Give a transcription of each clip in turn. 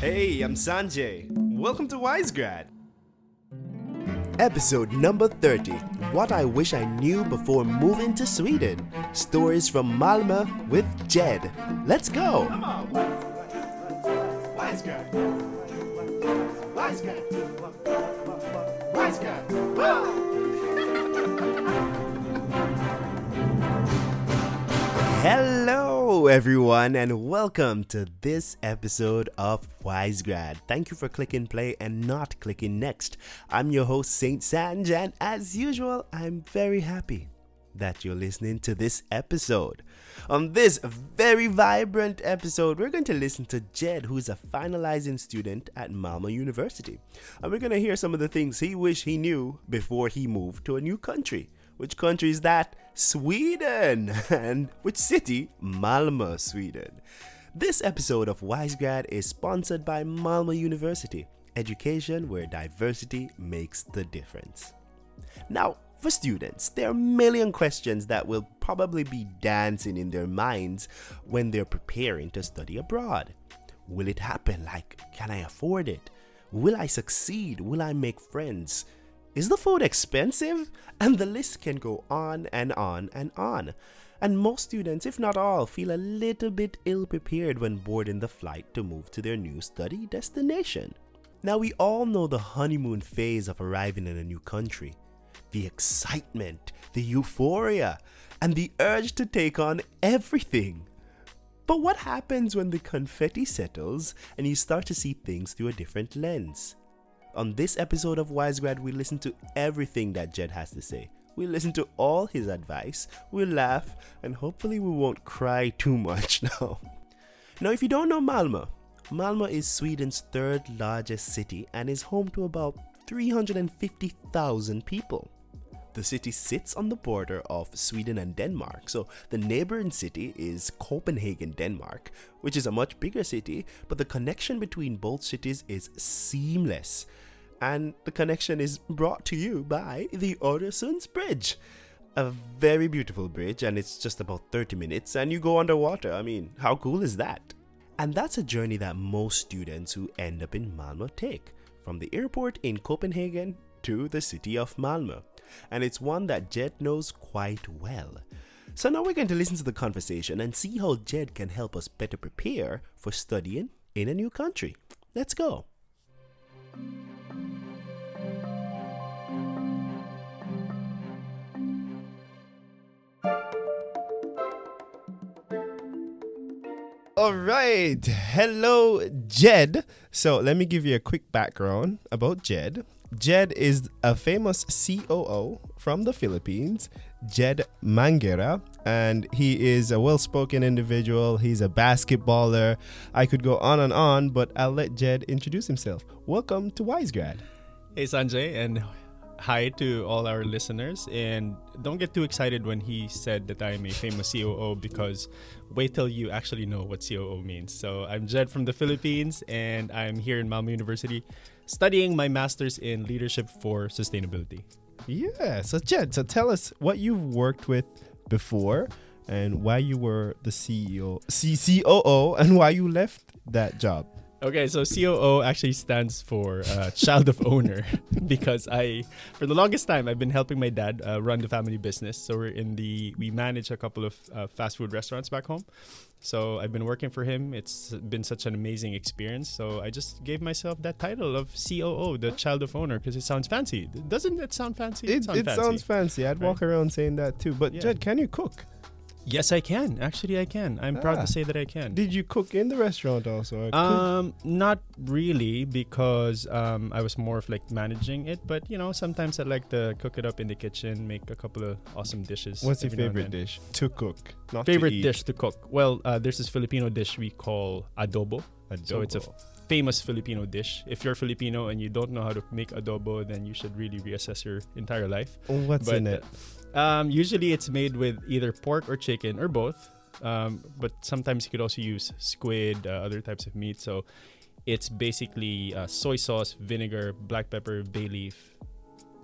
Hey, I'm Sanjay. Welcome to Wisegrad. Episode number 30 What I Wish I Knew Before Moving to Sweden. Stories from Malmö with Jed. Let's go! Come on! Wisegrad! Wisegrad! Hello, everyone, and welcome to this episode of Wisegrad. Thank you for clicking play and not clicking next. I'm your host, Saint Sanj, and as usual, I'm very happy that you're listening to this episode. On this very vibrant episode, we're going to listen to Jed, who's a finalizing student at Malmö University. And we're going to hear some of the things he wished he knew before he moved to a new country. Which country is that? Sweden! And which city? Malmö, Sweden. This episode of Wisegrad is sponsored by Malmö University, education where diversity makes the difference. Now, for students, there are a million questions that will probably be dancing in their minds when they're preparing to study abroad. Will it happen? Like, can I afford it? Will I succeed? Will I make friends? Is the food expensive? And the list can go on and on and on. And most students, if not all, feel a little bit ill prepared when boarding the flight to move to their new study destination. Now, we all know the honeymoon phase of arriving in a new country the excitement, the euphoria, and the urge to take on everything. But what happens when the confetti settles and you start to see things through a different lens? On this episode of Wisegrad, we listen to everything that Jed has to say. We listen to all his advice, we laugh, and hopefully we won't cry too much now. Now, if you don't know Malmö, Malmö is Sweden's third largest city and is home to about 350,000 people. The city sits on the border of Sweden and Denmark, so the neighboring city is Copenhagen, Denmark, which is a much bigger city, but the connection between both cities is seamless. And the connection is brought to you by the Öresunds Bridge. A very beautiful bridge, and it's just about 30 minutes, and you go underwater. I mean, how cool is that? And that's a journey that most students who end up in Malmö take from the airport in Copenhagen to the city of Malmö and it's one that Jed knows quite well. So now we're going to listen to the conversation and see how Jed can help us better prepare for studying in a new country. Let's go. All right. Hello, Jed. So let me give you a quick background about Jed. Jed is a famous COO from the Philippines, Jed Mangera, and he is a well spoken individual. He's a basketballer. I could go on and on, but I'll let Jed introduce himself. Welcome to Wisegrad. Hey, Sanjay, and hi to all our listeners. And don't get too excited when he said that I'm a famous COO because wait till you actually know what COO means. So I'm Jed from the Philippines, and I'm here in Malmö University studying my master's in leadership for sustainability. Yeah. So, Jed, so tell us what you've worked with before and why you were the CEO, CCOO, and why you left that job. Okay, so COO actually stands for uh, child of owner because I, for the longest time, I've been helping my dad uh, run the family business. So we're in the, we manage a couple of uh, fast food restaurants back home. So I've been working for him. It's been such an amazing experience. So I just gave myself that title of COO, the child of owner, because it sounds fancy. Doesn't it sound fancy? It, it, it fancy. sounds fancy. I'd right. walk around saying that too. But yeah. Jed, can you cook? Yes, I can. Actually, I can. I'm ah. proud to ah. say that I can. Did you cook in the restaurant also? Um, not really because um, I was more of like managing it. But you know, sometimes I like to cook it up in the kitchen, make a couple of awesome dishes. What's your favorite dish to cook? Not favorite to dish to cook. Well, uh, there's this Filipino dish we call adobo. adobo. So it's a famous Filipino dish. If you're Filipino and you don't know how to make adobo, then you should really reassess your entire life. What's but, in it? Uh, um, usually it's made with either pork or chicken or both. Um, but sometimes you could also use squid, uh, other types of meat. So it's basically uh, soy sauce, vinegar, black pepper, bay leaf.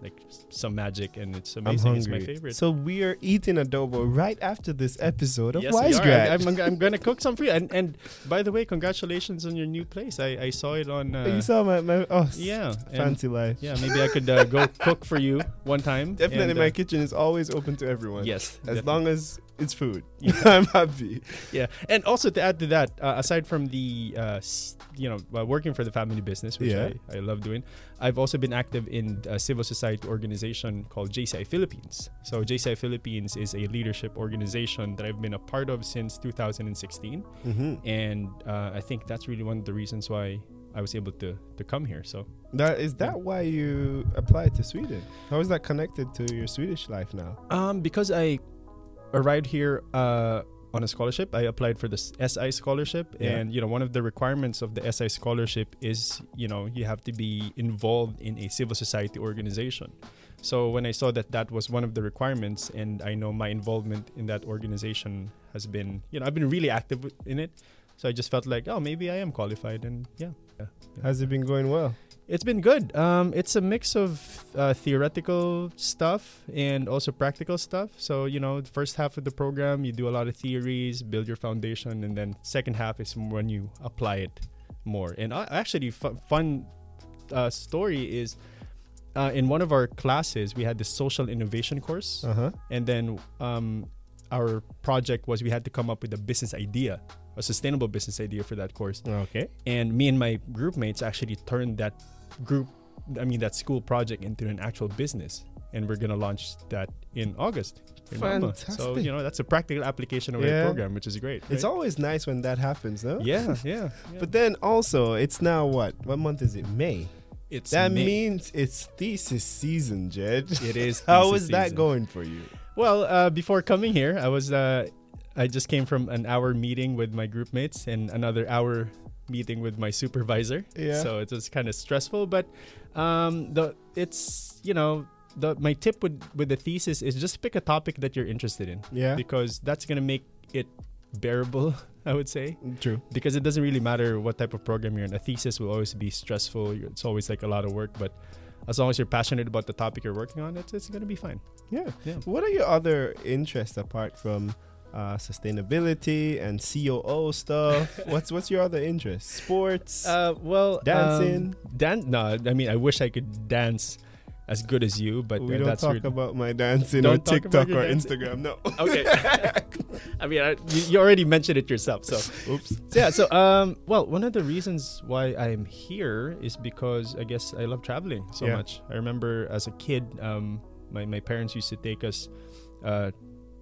Like some magic, and it's amazing. It's my favorite. So we are eating adobo right after this episode of Yes, we are. I'm, I'm, I'm gonna cook some for you. And and by the way, congratulations on your new place. I, I saw it on. Uh, you saw my, my oh yeah, fancy life. Yeah, maybe I could uh, go cook for you one time. Definitely, and, my uh, kitchen is always open to everyone. Yes, as definitely. long as it's food. I'm happy. Yeah, and also to add to that, uh, aside from the uh, you know uh, working for the family business, which Yeah. I, I love doing, I've also been active in a civil society organization called JCI Philippines. So JCI Philippines is a leadership organization that I've been a part of since 2016, Mm-hmm. and uh, I think that's really one of the reasons why I was able to to come here. So That is that why you applied to Sweden? How is that connected to your Swedish life now? Um, because I arrived here uh, on a scholarship, I applied for the SI scholarship, Yeah. and you know one of the requirements of the SI scholarship is you know you have to be involved in a civil society organization. So when I saw that that was one of the requirements, and I know my involvement in that organization has been you know I've been really active in it, so I just felt like oh maybe I am qualified, and yeah. yeah. Has it been going well? It's been good. Um, it's a mix of uh, theoretical stuff and also practical stuff. So you know, the first half of the program, you do a lot of theories, build your foundation, and then second half is when you apply it more. And uh, actually, fu- fun uh, story is uh, in one of our classes, we had the social innovation course, Uh huh. and then um, our project was we had to come up with a business idea, a sustainable business idea for that course Okay. and me and my group mates actually turned that group i mean that school project into an actual business and we're gonna launch that in august in Malmo. so you know that's a practical application of Yeah. a program which is great It's always nice when that happens, no? yeah, yeah yeah But then also, it's now what? What month is it? May. it's that May. means it's thesis season, Jed. it is How is that going for you? well uh, before coming here i was uh, i just came from an hour meeting with my group mates and another hour meeting with my supervisor Yeah. so it was kind of stressful but um the it's you know the my tip with with the thesis is just pick a topic that you're interested in yeah. because that's gonna make it bearable i would say True. because it doesn't really matter what type of program you're in a thesis will always be stressful it's always like a lot of work but as long as you're passionate about the topic you're working on it's, it's gonna be fine Yeah. Yeah. What are your other interests apart from uh, sustainability and COO stuff? what's what's your other interest? Sports. Uh, well, Dancing? Um, dan- no, I mean, I wish I could dance as good as you, but we uh, don't talk really- about my dancing Don't on TikTok or dancing. Instagram. No. okay. I mean, I, you, you already mentioned it yourself, so Oops. So, yeah. So, um, well, one of the reasons why I'm here is because I guess I love traveling so Yeah. much. I remember as a kid, um, my my parents used to take us, uh,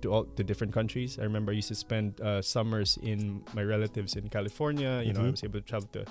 to all to different countries. I remember I used to spend uh, summers in my relatives in California. You know, I Mhm. was able to travel to.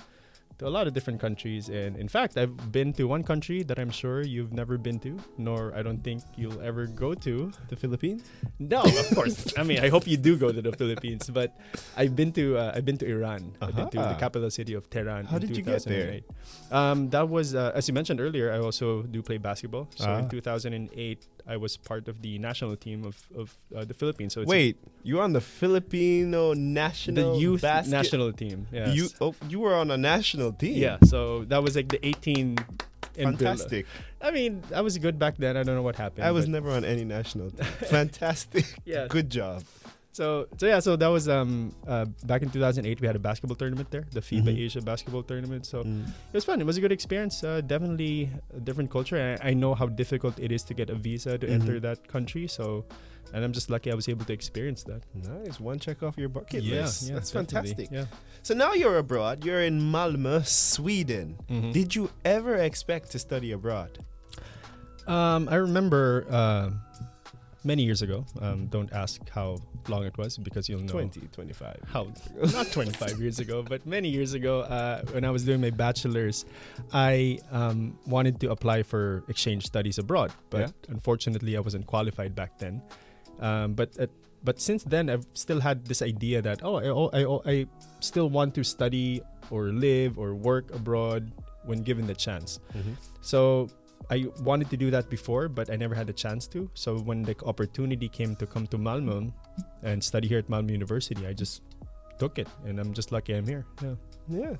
To a lot of different countries, and in fact, I've been to one country that I'm sure you've never been to, nor I don't think you'll ever go to. The Philippines. No, of course. I mean, I hope you do go to the Philippines, but I've been to uh, I've been to Iran. I've been to the capital city of Tehran. How in did you get there? 2008. Um, that was uh, as you mentioned earlier. I also do play basketball. So Ah. in 2008, I was part of the national team of of uh, the Philippines. So it's Wait, you're on the Filipino national the youth basket- national team. Yes. You oh, you were on a national team. yeah. So that was like the 18. and below. Fantastic. I mean, I was good back then. I don't know what happened. I was never on any national team. Fantastic. yeah. Good job. So so yeah, so that was um uh, back in 2008 we had a basketball tournament there, the FIBA Mhm. Asia basketball tournament. So Mm. it was fun. It was a good experience. Uh, definitely a different culture. And I, I know how difficult it is to get a visa to enter Mhm. that country. So and I'm just lucky I was able to experience that. Nice. One check off your bucket list. That's definitely. fantastic. Yeah. So now you're abroad. You're in Malmö, Sweden. Mhm. Did you ever expect to study abroad? Um, I remember uh, many years ago. Um, don't ask how long it was because you'll know 20, 25. how not 25 years ago but many years ago uh, when i was doing my bachelor's i um, wanted to apply for exchange studies abroad but Yeah. unfortunately i wasn't qualified back then um, but uh, but since then i've still had this idea that oh I, I, I still want to study or live or work abroad when given the chance Mhm. so I wanted to do that before, but I never had the chance to. So when the opportunity came to come to Malmö and study here at Malmö University, I just took it, and I'm just lucky I'm here. Yeah. Yeah.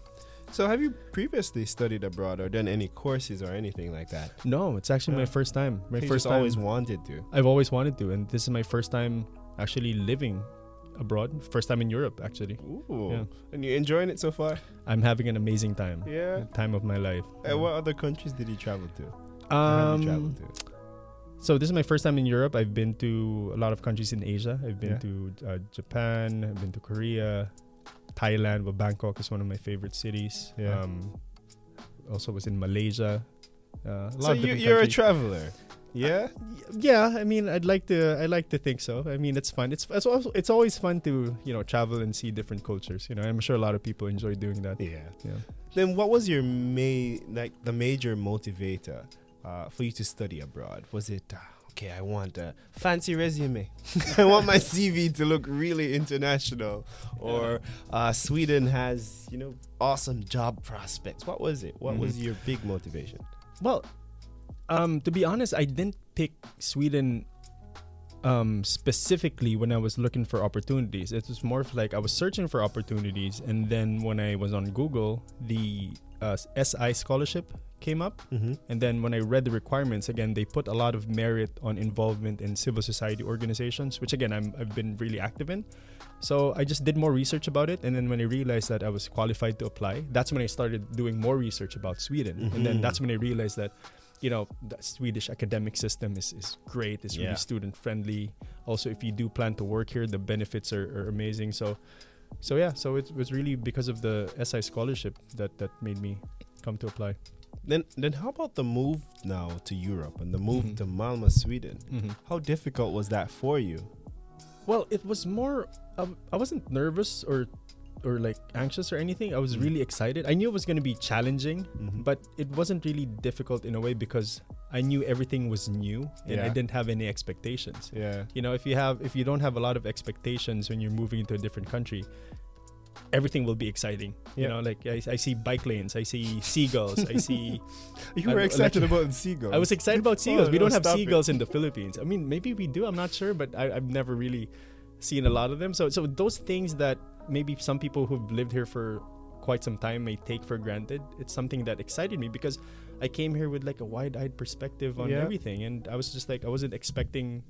So, have you previously studied abroad or done any courses or anything like that? No, it's actually Yeah. my first time. My You first just time. always wanted to. I've always wanted to, and this is my first time actually living abroad. First time in Europe, actually. Ooh. Yeah. And you enjoying it so far? I'm having an amazing time. Yeah. Time of my life. And what other countries did you travel to? Or have you traveled Um, so this is my first time in Europe. I've been to a lot of countries in Asia. I've been Yeah. to uh, Japan. I've been to Korea, Thailand. But Bangkok is one of my favorite cities. Yeah. Um, also was in Malaysia. Uh, So you, you're a traveler. Yeah. yeah i mean i'd like to i like to think so i mean it's fun it's it's, also, it's always fun to you know travel and see different cultures you know i'm sure a lot of people enjoy doing that Yeah. yeah Then what was your ma- like the major motivator uh, for you to study abroad? Was it uh, okay? I want a fancy resume. I want my CV to look really international, or uh, Sweden has you know awesome job prospects. What was it? What was Mhm. your big motivation? well um to be honest i didn't pick sweden um specifically when i was looking for opportunities it was more of like i was searching for opportunities and then when i was on google the uh, si scholarship came up Mm-hmm. And then when I read the requirements, again, they put a lot of merit on involvement in civil society organizations, which again, I'm, I've been really active in. So I just did more research about it. And then when I realized that I was qualified to apply, that's when I started doing more research about Sweden. And then Mhm. that's when I realized that, you know, the Swedish academic system is, is great. It's Yeah. really student friendly. Also, if you do plan to work here, the benefits are, are amazing. So, so yeah, so it was really because of the SI scholarship that, that made me come to apply. Then then how about the move now to Europe and the move Mhm. to Malmö, Sweden? Mm-hmm. How difficult was that for you? Well, it was more. Um, I wasn't nervous or, or like anxious or anything. I was Mm. really excited. I knew it was gonna be challenging, Mhm. but it wasn't really difficult in a way because I knew everything was new and I didn't have any expectations. yeah, You know, if you have, if you don't have a lot of expectations when you're moving into a different country, everything will be exciting. You know, like I, I see bike lanes, I see seagulls, I see. you were excited like- about seagulls. I was excited about seagulls. Oh, we no, don't have stop it. seagulls in the Philippines. I mean, maybe we do. I'm not sure, but I, I've never really seen a lot of them. So, so those things that maybe some people who've lived here for quite some time may take for granted. It's something that excited me because I came here with like a wide-eyed perspective on Yeah. everything, and I was just like I wasn't expecting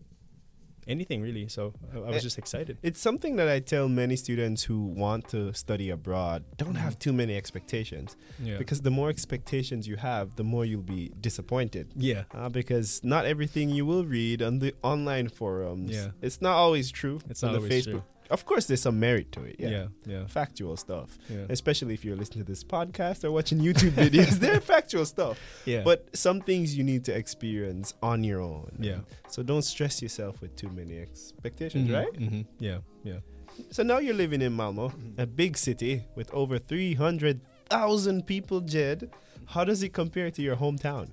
anything really. So I, I was Eh, just excited. It's something that I tell many students who want to study abroad don't have too many expectations Yeah. because the more expectations you have, the more you'll be disappointed. yeah. Uh, because not everything you will read on the online forums, Yeah. it's not always true. It's on not the always Facebook. true. Of course, there's some merit to it. Yeah. Yeah. Yeah. Factual stuff, Yeah. especially if you're listening to this podcast or watching YouTube videos. They're factual stuff. Yeah. But some things you need to experience on your own. yeah. So don't stress yourself with too many expectations, Mhm, right? mhm. Yeah. Yeah. So now you're living in Malmo, Mm-hmm. a big city with over 300,000 people, Jed. How does it compare to your hometown?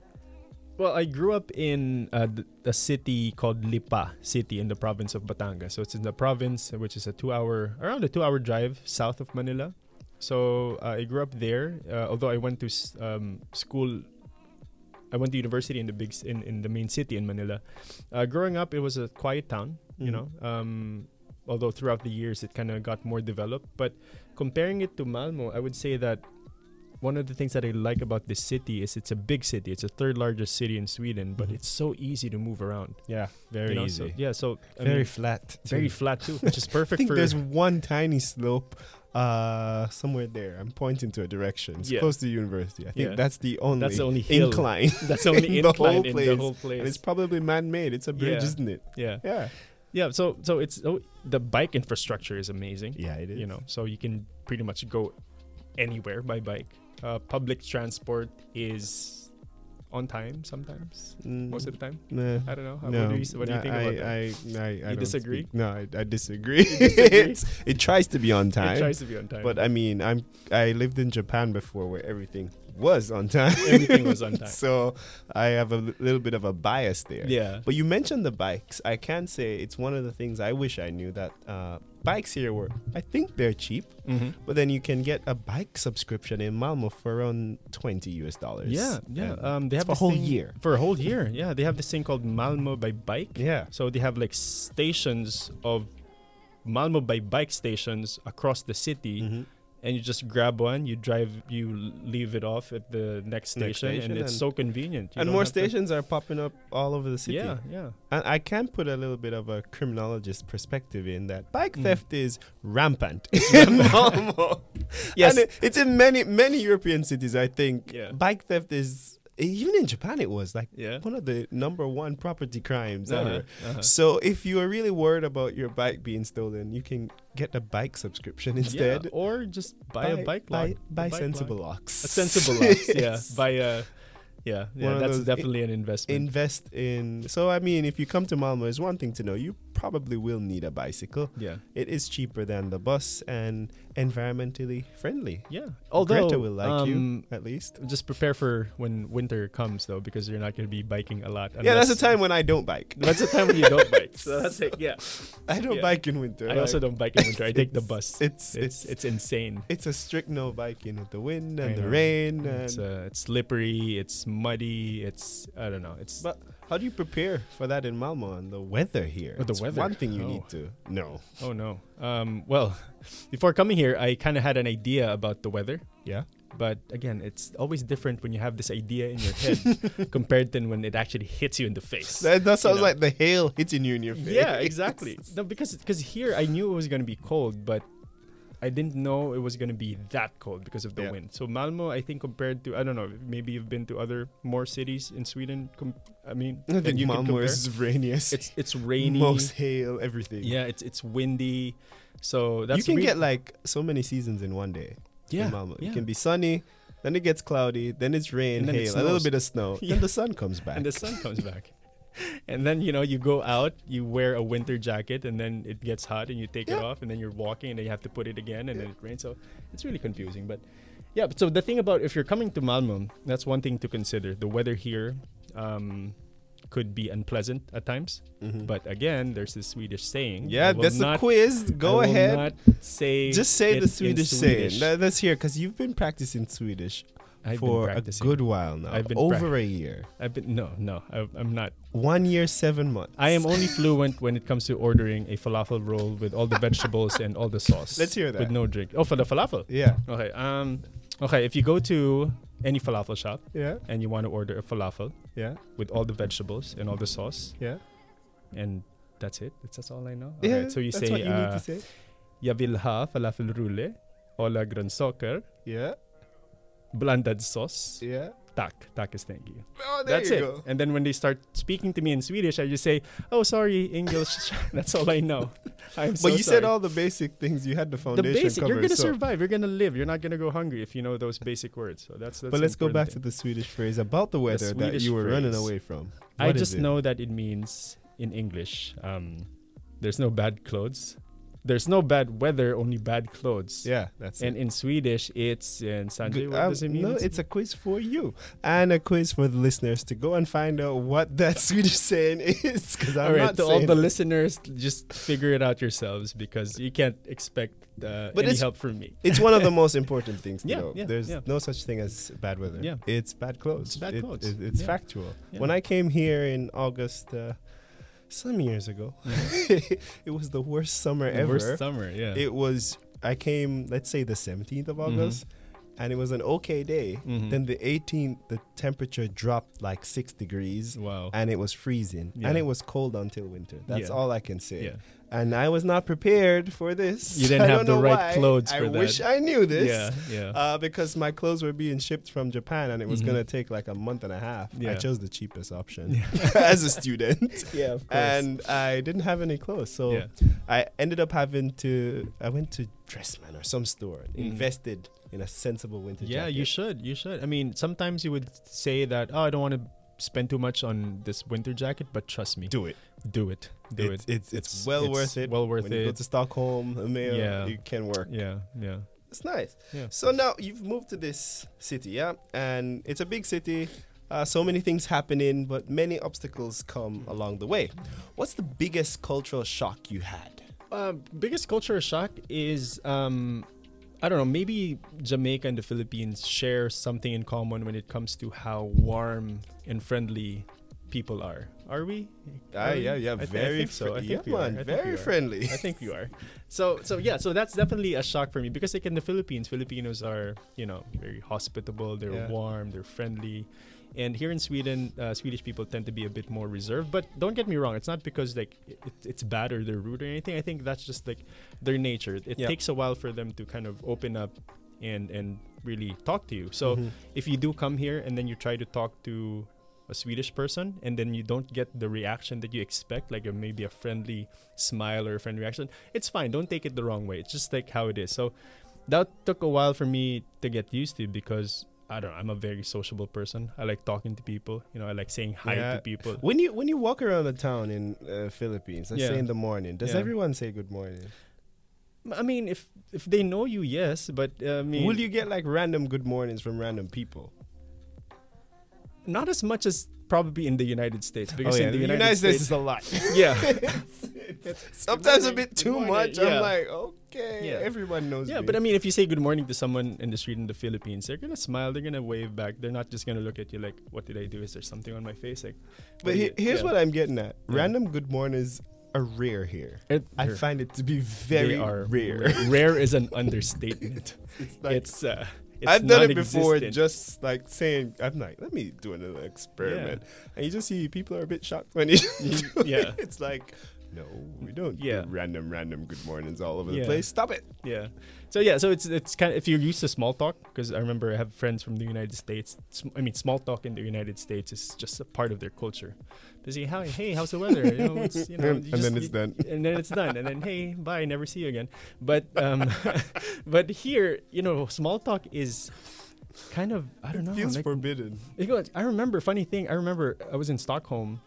Well, I grew up in uh, a city called Lipa City in the province of Batangas. So it's in the province, which is a two-hour, around a two-hour drive south of Manila. So uh, I grew up there. Uh, although I went to um, school, I went to university in the big, in, in the main city in Manila. Uh, growing up, it was a quiet town. You Mhm. know, um, although throughout the years it kind of got more developed. But comparing it to Malmo, I would say that one of the things that I like about this city is it's a big city. It's the third largest city in Sweden, but Mhm. it's so easy to move around. Yeah, very you know? easy. So, yeah, so I very mean, flat. very flat too, which is perfect. I think for. there's one tiny slope uh somewhere there. I'm pointing to a direction. It's Yeah. close to the university. I think Yeah. that's the only, That's the only hill. incline. That's the only in the incline whole in the whole place. and it's probably man-made. It's a bridge, Yeah. isn't it? yeah, Yeah. yeah. So so it's oh, the bike infrastructure is amazing. Yeah, it is. You know, so you can pretty much go anywhere by bike. Uh, public transport is on time sometimes, Mm, most of the time. nah. I don't know. How- No, what do you, what do you think I, about that? I, I, I You disagree? speak- No, I, I disagree. disagree? It's- it tries to be on time, It tries to be on time. but I mean, I'm I lived in Japan before where everything was on time. Everything was on time. so I have a little bit of a bias there. yeah. But you mentioned the bikes. I can say it's one of the things I wish I knew that uh, bikes here were. I think they're cheap, Mm-hmm. but then you can get a bike subscription in Malmo for around twenty US dollars. Yeah, yeah. Um, they have a whole thing- year. For a whole year, yeah. They have this thing called Malmo by bike. Yeah. So they have like stations of Malmo by bike stations across the city, Mhm. And you just grab one. You drive, you leave it off at the next Next station, station and it's and- so convenient. You and more stations are popping up all over the city. Yeah, yeah. And I can put a little bit of a criminologist perspective in that bike Mm. theft is rampant in Malmo. Yes. And it, it's in many many European cities. I think Yeah. bike theft is even in Japan. It was like Yeah. one of the number one property crimes Uh-huh, ever. uh-huh. So if you are really worried about your bike being stolen, you can get a bike subscription instead. Yeah, or just buy, a bike lock. Buy, a buy bike sensible lock. locks. A sensible locks. Yeah, buy a. Yeah, yeah. That's those definitely an investment. Invest in. So I mean, if you come to Malmo, it's one thing to know. You probably will need a bicycle. yeah, It is cheaper than the bus and environmentally friendly. yeah. Although Greta will like you um, at least. Just prepare for when winter comes, though, because you're not going to be biking a lot. Yeah, that's the time when I don't bike. That's the time when you don't bike. So that's it. Yeah. I don't yeah. bike in winter. I also don't bike in winter. I take the bus. It's It's it's insane. It's a strict no biking with the wind and the rain. It's uh, it's slippery. It's muddy. It's I don't know. It's but how do you prepare for that in Malmo and the weather here? Oh, the It's weather. One thing you Oh. need to know. oh no. Um. Well, before coming here, I kind of had an idea about the weather. Yeah. But again, it's always different when you have this idea in your head compared to when it actually hits you in the face. That, that sounds know. like the hail hitting you in your face. yeah, exactly. No, because because here I knew it was gonna be cold, but I didn't know it was gonna be that cold because of the Yeah. wind. So Malmo, I think compared to I don't know, maybe you've been to other more cities in Sweden. Com- I mean, I think you Malmo is rainiest. It's it's rainy. most hail, everything. yeah, it's it's windy. So that's you can really- get like so many seasons in one day. yeah, in Malmo. yeah. It can be sunny, then it gets cloudy, then it's rain, then it hail, a little bit of snow, Yeah. then the sun comes back. and the sun comes back. And then you know you go out, you wear a winter jacket, and then it gets hot, and you take it off, and then you're walking, and then you have to put it again, and then it rains. So it's really confusing. But yeah, but so the thing about if you're coming to Malmo, that's one thing to consider. The weather here um, could be unpleasant at times, Mhm. but again, there's this Swedish saying. yeah, that's not- quiz. Go ahead. Say Just say the Swedish, Swedish. saying. Let's hear because you've been practicing Swedish I've for been a good while now. I've been over a year. I've been no, no, I, I'm not. One year, seven months. I am only fluent when it comes to ordering a falafel roll with all the vegetables and all the sauce. Let's hear that. With no drink. Oh, for the falafel. Yeah. Okay. Um. Okay. If you go to any falafel shop Yeah. and you want to order a falafel Yeah. with all the vegetables and all the sauce, Yeah. and that's it. That's, that's all I know. Yeah. So you that's say, what you uh, need to say. "Jag vill ha falafel rulle, alla grönsaker, Yeah. Blandad sauce. Yeah. Tak. tack is thank you." Oh, there That's you it. go. And then when they start speaking to me in Swedish, I just say, "Oh, sorry, English." That's all I know. I'm so but you said all the basic things. You had the foundation. the basic. You're gonna so- survive. You're gonna live. You're not gonna go hungry if you know those basic words. So that's. that's But let's go back to the Swedish phrase about the weather that you were running away from. I just know that it means in English. Um, there's no bad clothes. There's no bad weather, only bad clothes. Yeah, that's And it. in Swedish, it's in Sanjay. What um, does it mean? No, it's a quiz for you and a quiz for the listeners to go and find out what that Swedish saying is. Because I'm all right. not To all the it. listeners, just figure it out yourselves because you can't expect uh, But any it's- help from me. It's one of the most important things to Yeah, know. yeah, There's yeah. no such thing as bad weather. Yeah. It's bad clothes. It's bad clothes. it- it's Yeah. factual. Yeah. When I came here in August, uh, some years ago, it was the worst summer The ever. worst summer. Yeah. It was. I came, let's say, the 17th of Mm-hmm. August, and it was an okay day. Mhm. Then the 18th, the temperature dropped like six degrees, wow. and it was freezing, Yeah. and it was cold until winter. That's Yeah. all I can say. yeah. And I was not prepared for this. You didn't I have the right why. clothes I for wish that. I knew this. Yeah. Yeah. Uh, because my clothes were being shipped from Japan and it was Mhm. gonna take like a month and a half. Yeah. I chose the cheapest option Yeah. as a student, yeah. Of and I didn't have any clothes, so yeah. I ended up having to. I went to Dressman or some store, Mm. invested in a sensible winter Yeah, jacket. you should. You should. I mean, sometimes you would say that, oh, I don't want to spend too much on this winter jacket, but trust me, do it. do it. Do it's, it. It's, it's well worth it. Well worth when you go to Stockholm, Mail, Yeah. you can work. Yeah, yeah. It's nice. Yeah. So now you've moved to this city, yeah, and it's a big city. Uh, so many things happening, but many obstacles come along the way. What's the biggest cultural shock you had? Uh, biggest cultural shock is um, I don't know. Maybe Jamaica and the Philippines share something in common when it comes to how warm and friendly people are. Are we? Ah, Are we? yeah, yeah, I thi- I very think so. I think yeah, man, very we friendly. I think you are. So so yeah, so that's definitely a shock for me because like in the Philippines, Filipinos are you know very hospitable. They're Yeah. warm. They're friendly. And here in Sweden, uh, Swedish people tend to be a bit more reserved. But don't get me wrong; it's not because like it, it's bad or they're rude or anything. I think that's just like their nature. It Yeah. takes a while for them to kind of open up and and really talk to you. So Mhm. if you do come here and then you try to talk to a Swedish person and then you don't get the reaction that you expect, like a, maybe a friendly smile or a friendly reaction, it's fine. Don't take it the wrong way. It's just like how it is. So that took a while for me to get used to because I don't know, I'm a very sociable person. I like talking to people. You know, I like saying hi Yeah. to people. When you when you walk around the town in uh, Philippines, let's say in the morning, does Yeah. everyone say good morning? I mean, if if they know you, yes, but uh, I mean, Will you get like random good mornings from random people? Not as much as probably in the United States because oh yeah, in the the United, States, is a lot. yeah, Sometimes a bit too much. yeah. I'm like, okay, Yeah. everyone knows. Yeah, me. but I mean, if you say good morning to someone in the street in the Philippines, they're gonna smile, they're gonna wave back. They're not just gonna look at you like, "What did I do? Is there something on my face?" Like, But he- here's what I'm getting at: Yeah. random good mornings are rare here. I They're- find it to be very rare. Rare, Rare is an understatement. it's like it's uh, it's I've done it before, just like saying, I'm like, let me do another experiment, and you just see people are a bit shocked when you. do yeah. it. it's like, no, we don't. Yeah. do random, random good mornings all over the place. Stop it. Yeah. So yeah, so it's it's kind of if you're used to small talk because I remember I have friends from the United States. I mean, small talk in the United States is just a part of their culture. They say, "Hi, hey, how's the weather?" You know, it's, you know, and you and just- then it's you- done. and then it's done and then hey bye never see you again but um but here you know small talk is kind of i don't know Feels like, forbidden. it goes- i remember funny thing i remember i was in stockholm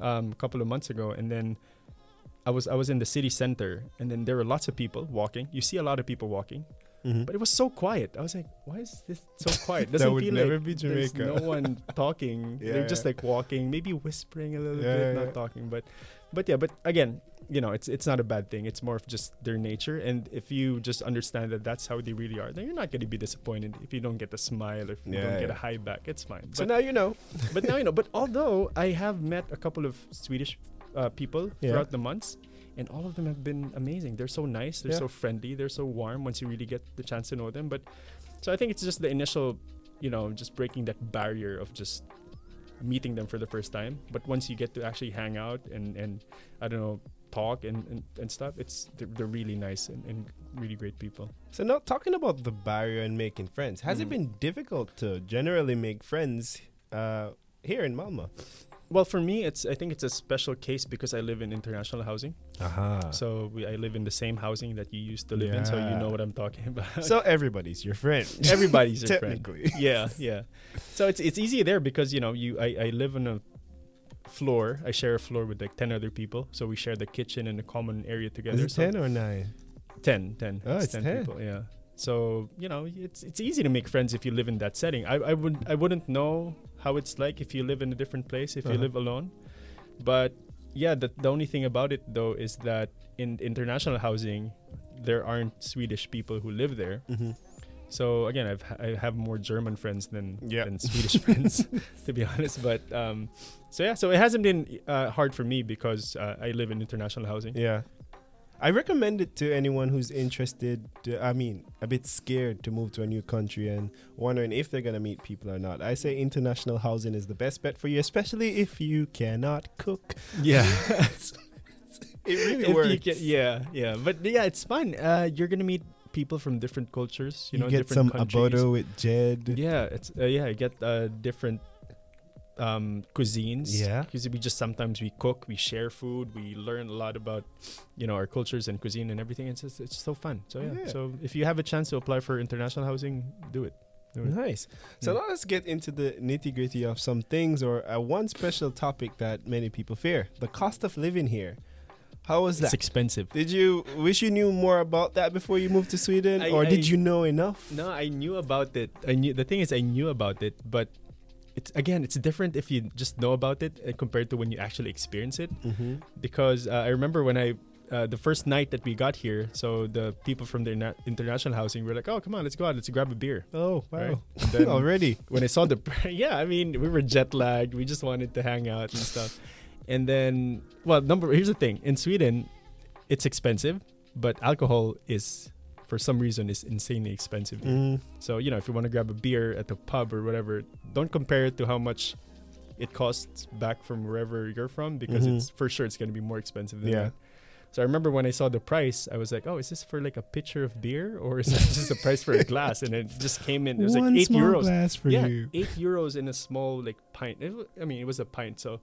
um, a couple of months ago and then i was i was in the city center and then there were lots of people walking you see a lot of people walking Mhm. but it was so quiet. I was like why is this so quiet? That doesn't would feel never like be there's no one talking. Yeah, they're just like walking maybe whispering a little Yeah, bit not talking but but yeah but again you know it's it's not a bad thing. It's more of just their nature and if you just understand that that's how they really are then you're not going to be disappointed if you don't get a smile or if you don't get a high back. It's fine. So now you know. but now you know. But although i have met a couple of swedish uh, people throughout the months and all of them have been amazing they're so nice they're Yeah. so friendly they're so warm once you really get the chance to know them but so i think it's just the initial you know just breaking that barrier of just meeting them for the first time but once you get to actually hang out and and i don't know talk and and, and stuff it's they're, they're really nice and, and really great people So now talking about the barrier and making friends, has it Mhm. been difficult to generally make friends uh, here in Malmo? Well for me it's i think it's a special case because i live in international housing Aha. so we, i live in the same housing that you used to live in so you know what i'm talking about So everybody's your friend. everybody's your friend Technically. yeah, yeah. So it's it's easy there because you know you I, I live on a floor. I share a floor with like ten other people. So we share the kitchen and the common area together. Is it so 10 or 9? 10, 10. Oh, it's 10. people. Yeah. So you know it's it's easy to make friends if you live in that setting. I I would I wouldn't know how it's like if you live in a different place if you Uh-huh. live alone, but yeah, the the only thing about it though is that in international housing, there aren't Swedish people who live there. Mm-hmm. So again, I've I have more German friends than Yeah. than Swedish friends, to be honest. But um, so yeah, so it hasn't been uh, hard for me because uh, I live in international housing. Yeah. I recommend it to anyone who's interested. To, I mean, a bit scared to move to a new country and wondering if they're gonna meet people or not. I say international housing is the best bet for you, especially if you cannot cook. Yeah, It really If works. you can- yeah, yeah. But yeah, it's fun. Uh, you're gonna meet people from different cultures. You, You, know, get some countries. abodo with Jed. Yeah, it's uh, yeah. I get uh, different um, cuisines. Yeah. because we just sometimes we cook, we share food, we learn a lot about you know our cultures and cuisine and everything. It's just, it's so fun. So yeah. Yeah. So if you have a chance to apply for international housing, do it. Do it. Nice. So Yeah. now let's get into the nitty gritty of some things or uh, one special topic that many people fear the cost of living here. How was that? It's expensive. Did you wish you knew more about that before you moved to Sweden, I- or did you know enough? No, I knew about it. I knew the thing is I knew about it, but it's again it's different if you just know about it uh, compared to when you actually experience it. Mm-hmm. Because uh, I remember when I uh, the first night that we got here, so the people from the interna- international housing were like, "Oh, come on, let's go out, let's grab a beer." Oh wow! Then Already. when I saw the yeah, I mean we were jet lagged. We just wanted to hang out and stuff. And then, well, number here's the thing: in Sweden, it's expensive, but alcohol is, for some reason, is insanely expensive. Mm, So you know, if you want to grab a beer at the pub or whatever, don't compare it to how much it costs back from wherever you're from because Mhm. it's for sure it's going to be more expensive than Yeah. that. So I remember when I saw the price, I was like, "Oh, is this for like a pitcher of beer, or is this just a price for a glass?" And it just came in. It was One like eight small euros. glass for yeah, you. eight euros in a small like pint. It, I mean, it was a pint. So,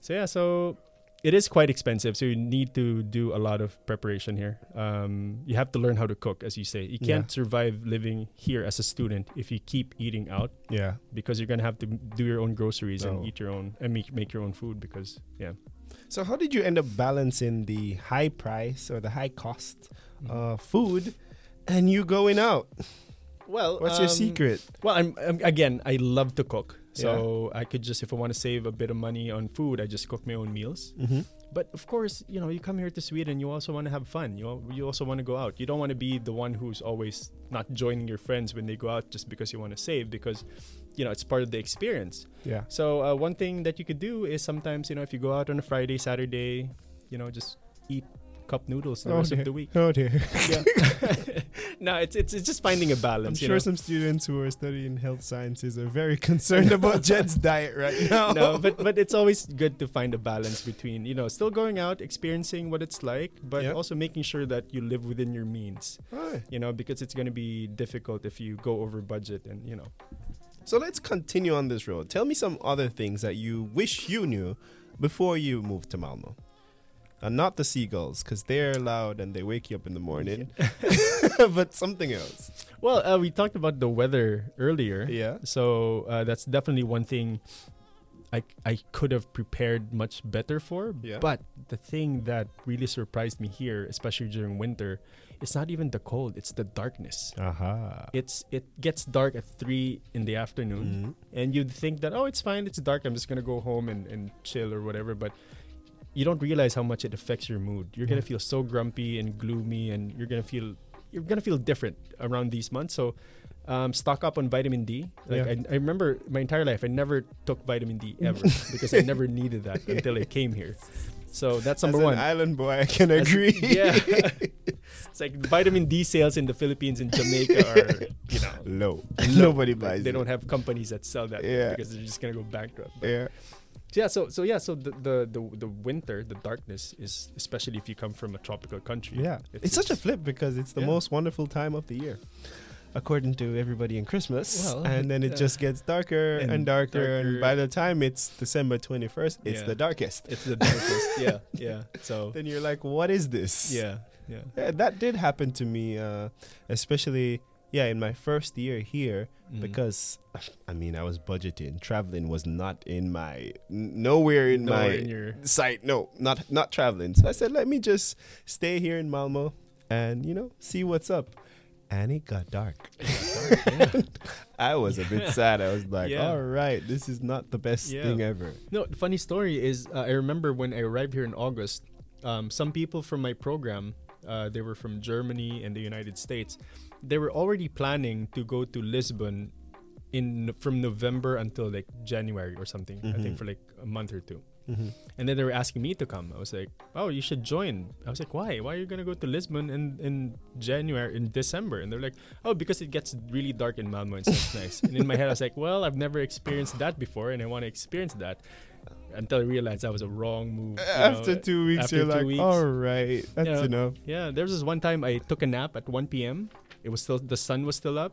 so yeah, so it is quite expensive. So you need to do a lot of preparation here. Um, you have to learn how to cook, as you say. You can't survive living here as a student if you keep eating out Yeah. because you're gonna have to do your own groceries and Oh. eat your own and make make your own food because yeah. So how did you end up balancing the high price or the high cost Mm-hmm. of food and you going out? Well, What's your um, secret? Well, I'm, I'm again. I love to cook, so I could just if I want to save a bit of money on food, I just cook my own meals. Mm-hmm. But of course, you know, you come here to Sweden, you also want to have fun. You you also want to go out. You don't want to be the one who's always not joining your friends when they go out just because you want to save because you know, it's part of the experience. Yeah. So, uh, one thing that you could do is sometimes, you know, if you go out on a Friday, Saturday, you know, just eat cup noodles the Oh rest dear. of the week. Oh dear. Yeah. no, it's, it's it's just finding a I'm balance. you sure know? some students who are studying health sciences are very concerned about Jed's diet right now. no, but but it's always good to find a balance between you know still going out, experiencing what it's like, but Yeah. also making sure that you live within your means. Alright. You know, because it's going to be difficult if you go over budget and you know. So let's continue on this road. Tell me some other things that you wish you knew before you moved to Malmo. And not the seagulls, because they're loud and they wake you up in the morning. but something else. Well, uh, we talked about the weather earlier. Yeah. So uh, that's definitely one thing I, I could have prepared much better for. Yeah. But the thing that really surprised me here, especially during winter, it's not even the cold, it's the darkness. Aha. It's it gets dark at three in the afternoon, Mhm. and you'd think that oh it's fine, it's dark, I'm just gonna go home and, and chill or whatever. But you don't realize how much it affects your mood. You're gonna Mm. feel so grumpy and gloomy, and you're gonna feel you're gonna feel different around these months. So um, stock up on vitamin D. Like Yeah. I, I remember my entire life, I never took vitamin D ever because I never needed that until I came here. So that's number one. island boy, I can As- agree. yeah. it's like vitamin D sales in the Philippines and Jamaica are, you know, Low. Nobody like, buys they it. don't have companies that sell that Yeah. because they're just gonna go bankrupt. But Yeah. Yeah, so so yeah, so the, the the the winter, the darkness is especially if you come from a tropical country. Yeah. It's, such a flip because it's the Yeah. most wonderful time of the year. According to everybody in Christmas. Well, and then it uh, just gets darker and, and darker, And by the time it's December 21st, it's Yeah. the darkest. It's the darkest. yeah, yeah. So Then you're like, what is this? yeah, yeah. Yeah, that did happen to me, uh, especially, yeah, in my first year here, Mm. because, I mean, I was budgeting. Traveling was not in my, nowhere in Nowhere my in your sight. No, not not traveling. So I said, let me just stay here in Malmo and, you know, see what's up. And it got dark. yeah. I was a bit sad. I was like, Yeah. all right, this is not the best Yeah. thing ever. No, the funny story is uh, I remember when I arrived here in August, um, some people from my program, uh, they were from Germany and the United States, they were already planning to go to Lisbon in from November until like January or something. I think Mhm. for like a month or two. Mm-hmm. And then they were asking me to come. I was like, "Oh, you should join." I was like, "Why? Why are you gonna go to Lisbon in in January in December?" And they're like, "Oh, because it gets really dark in Malmo and so it's nice." And in my head, I was like, "Well, I've never experienced that before, and I want to experience that." Until I realized that was a wrong move. you know. After two weeks, after you're two like, weeks. all right, that's Yeah. enough. Yeah, there was this one time I took a nap at 1 p.m. It was still the sun was still up,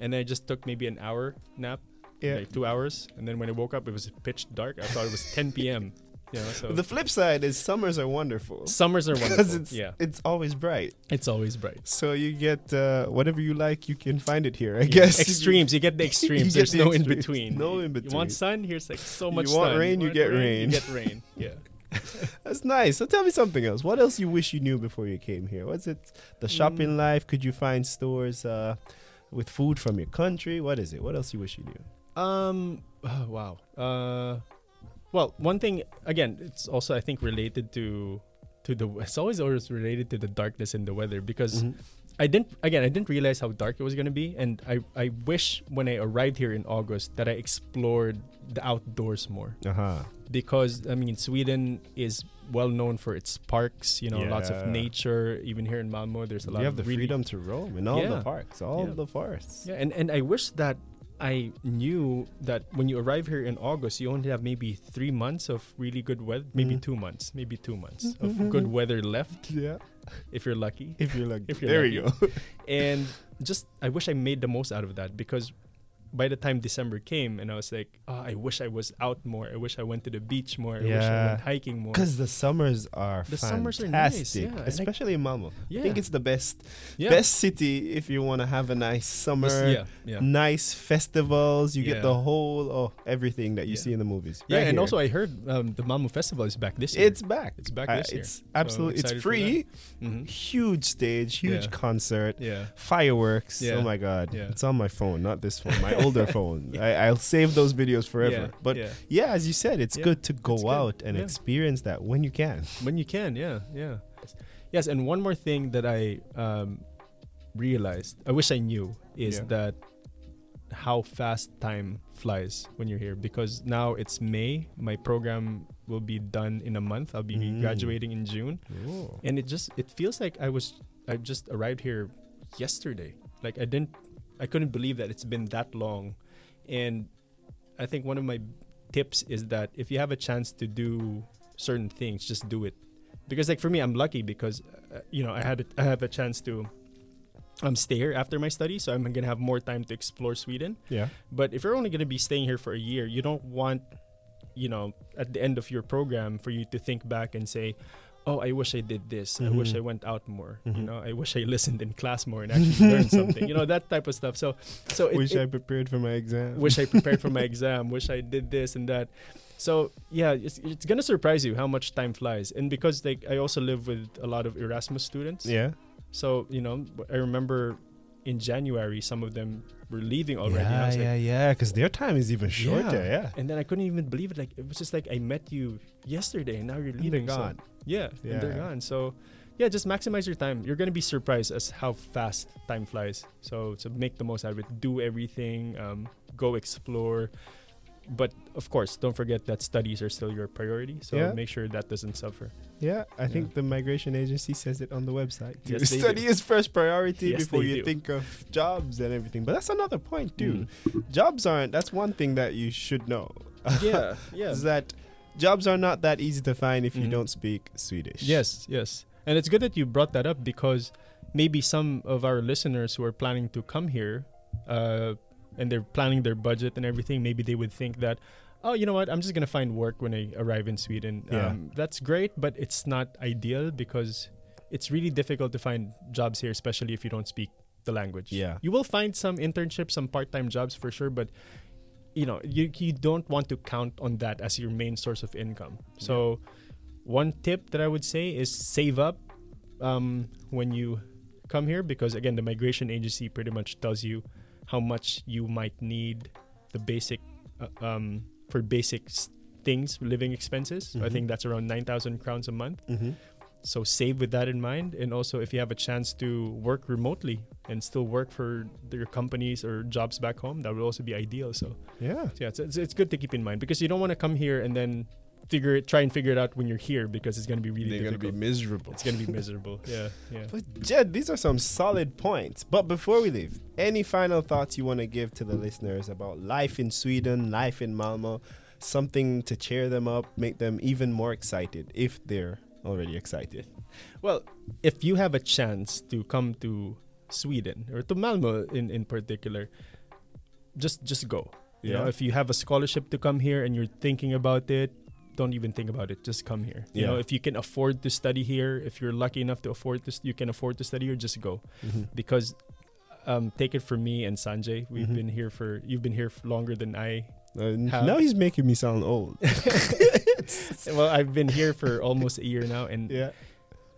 and then I just took maybe an hour nap, Yeah. like two hours, and then when I woke up, it was pitch dark. I thought it was 10 p.m. You know, so The flip side is summers are wonderful summers are because wonderful. it's yeah, it's always bright. it's always bright. So you get uh, whatever you like, you can find it here. I guess extremes. You get the extremes. get There's the no in between. No in between. You want sun? Here's like so much. You want sun. rain, you get rain. You get rain. Yeah. That's nice. So tell me something else. What else you wish you knew before you came here? What's it? The shopping Mm. life? Could you find stores uh, with food from your country? What is it? What else you wish you knew? Um. oh, wow. Uh. Well, one thing again, it's also I think related to to the. It's always always related to the darkness and the weather because Mhm. I didn't again I didn't realize how dark it was gonna be, and I I wish when I arrived here in August that I explored the outdoors more. Uh-huh. because I mean Sweden is well known for its parks. You know, lots of nature. Even here in Malmo, there's a lot You have of the really freedom to roam in all the parks, all Yeah. the forests. Yeah, and, and I wish that I knew that when you arrive here in August, you only have maybe three months of really good weather, maybe Mhm. two months, maybe two months of good weather left, Yeah. If you're lucky. If you're lucky. If you're there we lucky. go. And just, I wish I made the most out of that because by the time December came, and I was like, oh, I wish I was out more. I wish I went to the beach more. I wish I went hiking more. Because the summers are The fantastic, summers are nice, yeah, especially in Malmo. Yeah. I think it's the best yeah. best city if you want to have a nice summer, yeah, yeah. nice festivals. You get the whole oh everything that you Yeah. see in the movies. Yeah, right and here. also I heard um, the Malmo Festival is back this year. it's back. It's back Uh, this year. It's So absolutely it's free. Mhm. Huge stage, huge Yeah. concert. Yeah. Fireworks! Yeah. Oh my God! Yeah. It's on my phone, not this phone, my older phone. I, I'll save those videos forever. Yeah, But yeah. yeah, as you said, it's Yeah, good to go out and experience that when you can. when you can yeah yeah yes and one more thing that i um realized i wish i knew is that how fast time flies when you're here because now it's may my program will be done in a month i'll be Mm. graduating in june Oh. and it just it feels like i was i just arrived here yesterday like i didn't i couldn't believe that it's been that long. And i think one of my tips is that if you have a chance to do certain things just do it. Because like for me i'm lucky because uh, you know i had a, i have a chance to um stay here after my study so i'm gonna have more time to explore sweden. Yeah. but if you're only going to be staying here for a year, you don't want, you know, at the end of your program for you to think back and say, oh, I wish I did this. I wish. I went out more. Mhm. You know, I wish I listened in class more and actually learned something. You know, that type of stuff. So, so it, wish it- I prepared for my exam. wish I prepared for my exam. Wish I did this and that. So yeah, it's, it's gonna surprise you how much time flies. And because like I also live with a lot of Erasmus students. Yeah. So you know, I remember in January some of them were leaving already. Yeah, was like, yeah, yeah. Because their time is even shorter. Yeah. and then I couldn't even believe it. Like it was just like I met you yesterday, and now you're And leaving. they're So- gone. yeah, and they're gone. So, yeah, just maximize your time. You're gonna be surprised as how fast time flies. So, so make the most out of it. Do everything. Um, go explore. But of course, don't forget that studies are still your priority. So Yeah. make sure that doesn't suffer. Yeah, I Yeah. think the migration agency says it on the website. Yes, they study do. is first priority Yes, before you do. think of jobs and everything. But that's another point too. Mm. Jobs aren't. That's one thing that you should know. yeah, yeah. Is that jobs are not that easy to find if you Mhm. don't speak Swedish. Yes, yes. And it's good that you brought that up because maybe some of our listeners who are planning to come here uh, and they're planning their budget and everything, maybe they would think that, oh, you know what, I'm just going to find work when I arrive in Sweden. Yeah. Um, that's great, but it's not ideal because it's really difficult to find jobs here, especially if you don't speak the language. Yeah. You will find some internships, some part time jobs for sure, but you know, you, you don't want to count on that as your main source of income. So, one tip that I would say is save up um, when you come here because, again, the migration agency pretty much tells you how much you might need the basic uh, um, for basic things, living expenses. So I think that's around 9,000 crowns a month. Mm-hmm. So save with that in mind, and also if you have a chance to work remotely and still work for your companies or jobs back home, that would also be ideal. So, Yeah. so yeah, it's, it's, it's good to keep in mind because you don't want to come here and then figure it, try and figure it out when you're here because it's going to be really They're gonna be miserable. it's going to be miserable. Yeah, yeah. But Jed, these are some solid points. But before we leave, any final thoughts you want to give to the listeners about life in Sweden, life in Malmo, something to cheer them up, make them even more excited if they're already excited. Well, if you have a chance to come to Sweden or to Malmo in, in particular, just just go. You know, Yeah. if you have a scholarship to come here and you're thinking about it, don't even think about it. Just come here. You know, if you can afford to study here, if you're lucky enough to afford this, you can afford to study here, just go. Because, um, take it from me and Sanjay, we've Mhm. been here for you've been here longer than I. Uh, now he's making me sound old. well, I've been here for almost a year now, and yeah.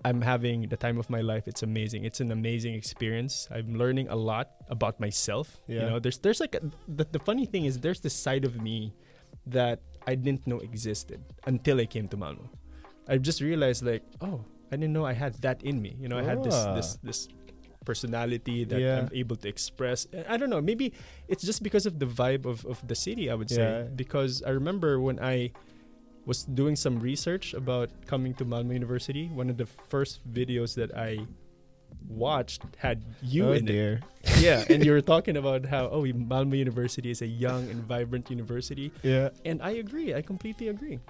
I'm having the time of my life. It's amazing. It's an amazing experience. I'm learning a lot about myself. You know, there's there's like a, the the funny thing is there's this side of me that I didn't know existed until I came to Malmo. I just realized like, oh, I didn't know I had that in me. You know, I had this Ah. this this personality that Yeah. I'm able to express. I don't know. Maybe it's just because of the vibe of, of the city. I would say because I remember when I was doing some research about coming to Malmo University. One of the first videos that I watched had you oh in it. dear. Yeah, and you were talking about how oh Malmo University is a young and vibrant university, Yeah. and I agree. I completely agree.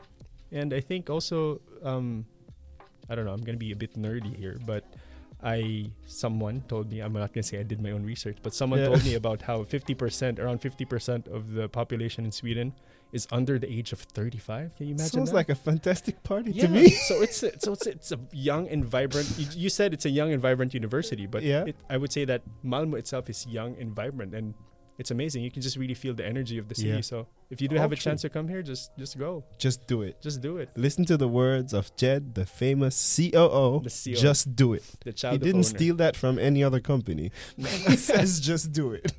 And I think also, um, I don't know. I'm gonna be a bit nerdy here, but I someone told me I'm not gonna say I did my own research, but someone Yeah. told me about how 50%, around 50% of the population in Sweden is under the age of 35. Can you imagine Sounds that? like a fantastic party yeah. to me. so it's a, so it's it's a young and vibrant. You, you said it's a young and vibrant university, but Yeah. it, I would say that Malmo itself is young and vibrant, and it's amazing. You can just really feel the energy of the city. Yeah. So if you do have a true. chance to come here, just just go, Just do it. just do it. Listen to the words of Jed, the famous COO. The CEO. Just do it. The He child of didn't owner. steal that from any other company. he says just do it.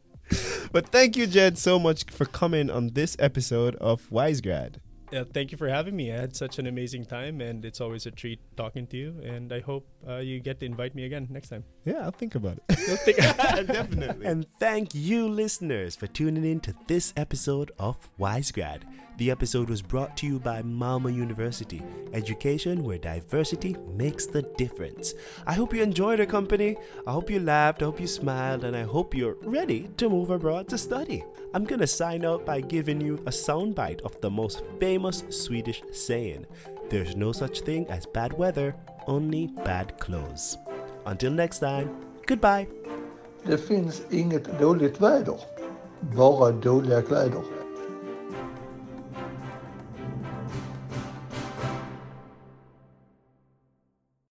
but thank you, Jed, so much for coming on this episode of Wisegrad. Uh, thank you for having me. I had such an amazing time, and it's always a treat talking to you. And I hope uh, you get to invite me again next time. Yeah, I'll think about it. Definitely. And thank you, listeners, for tuning in to this episode of Wisegrad. The episode was brought to you by Malmo University, education where diversity makes the difference. I hope you enjoyed our company. I hope you laughed. I hope you smiled. And I hope you're ready to move abroad to study. I'm going to sign out by giving you a soundbite of the most famous Swedish saying There's no such thing as bad weather, only bad clothes. Until next time, goodbye. Det finns inget dåligt väder, bara dåliga kläder.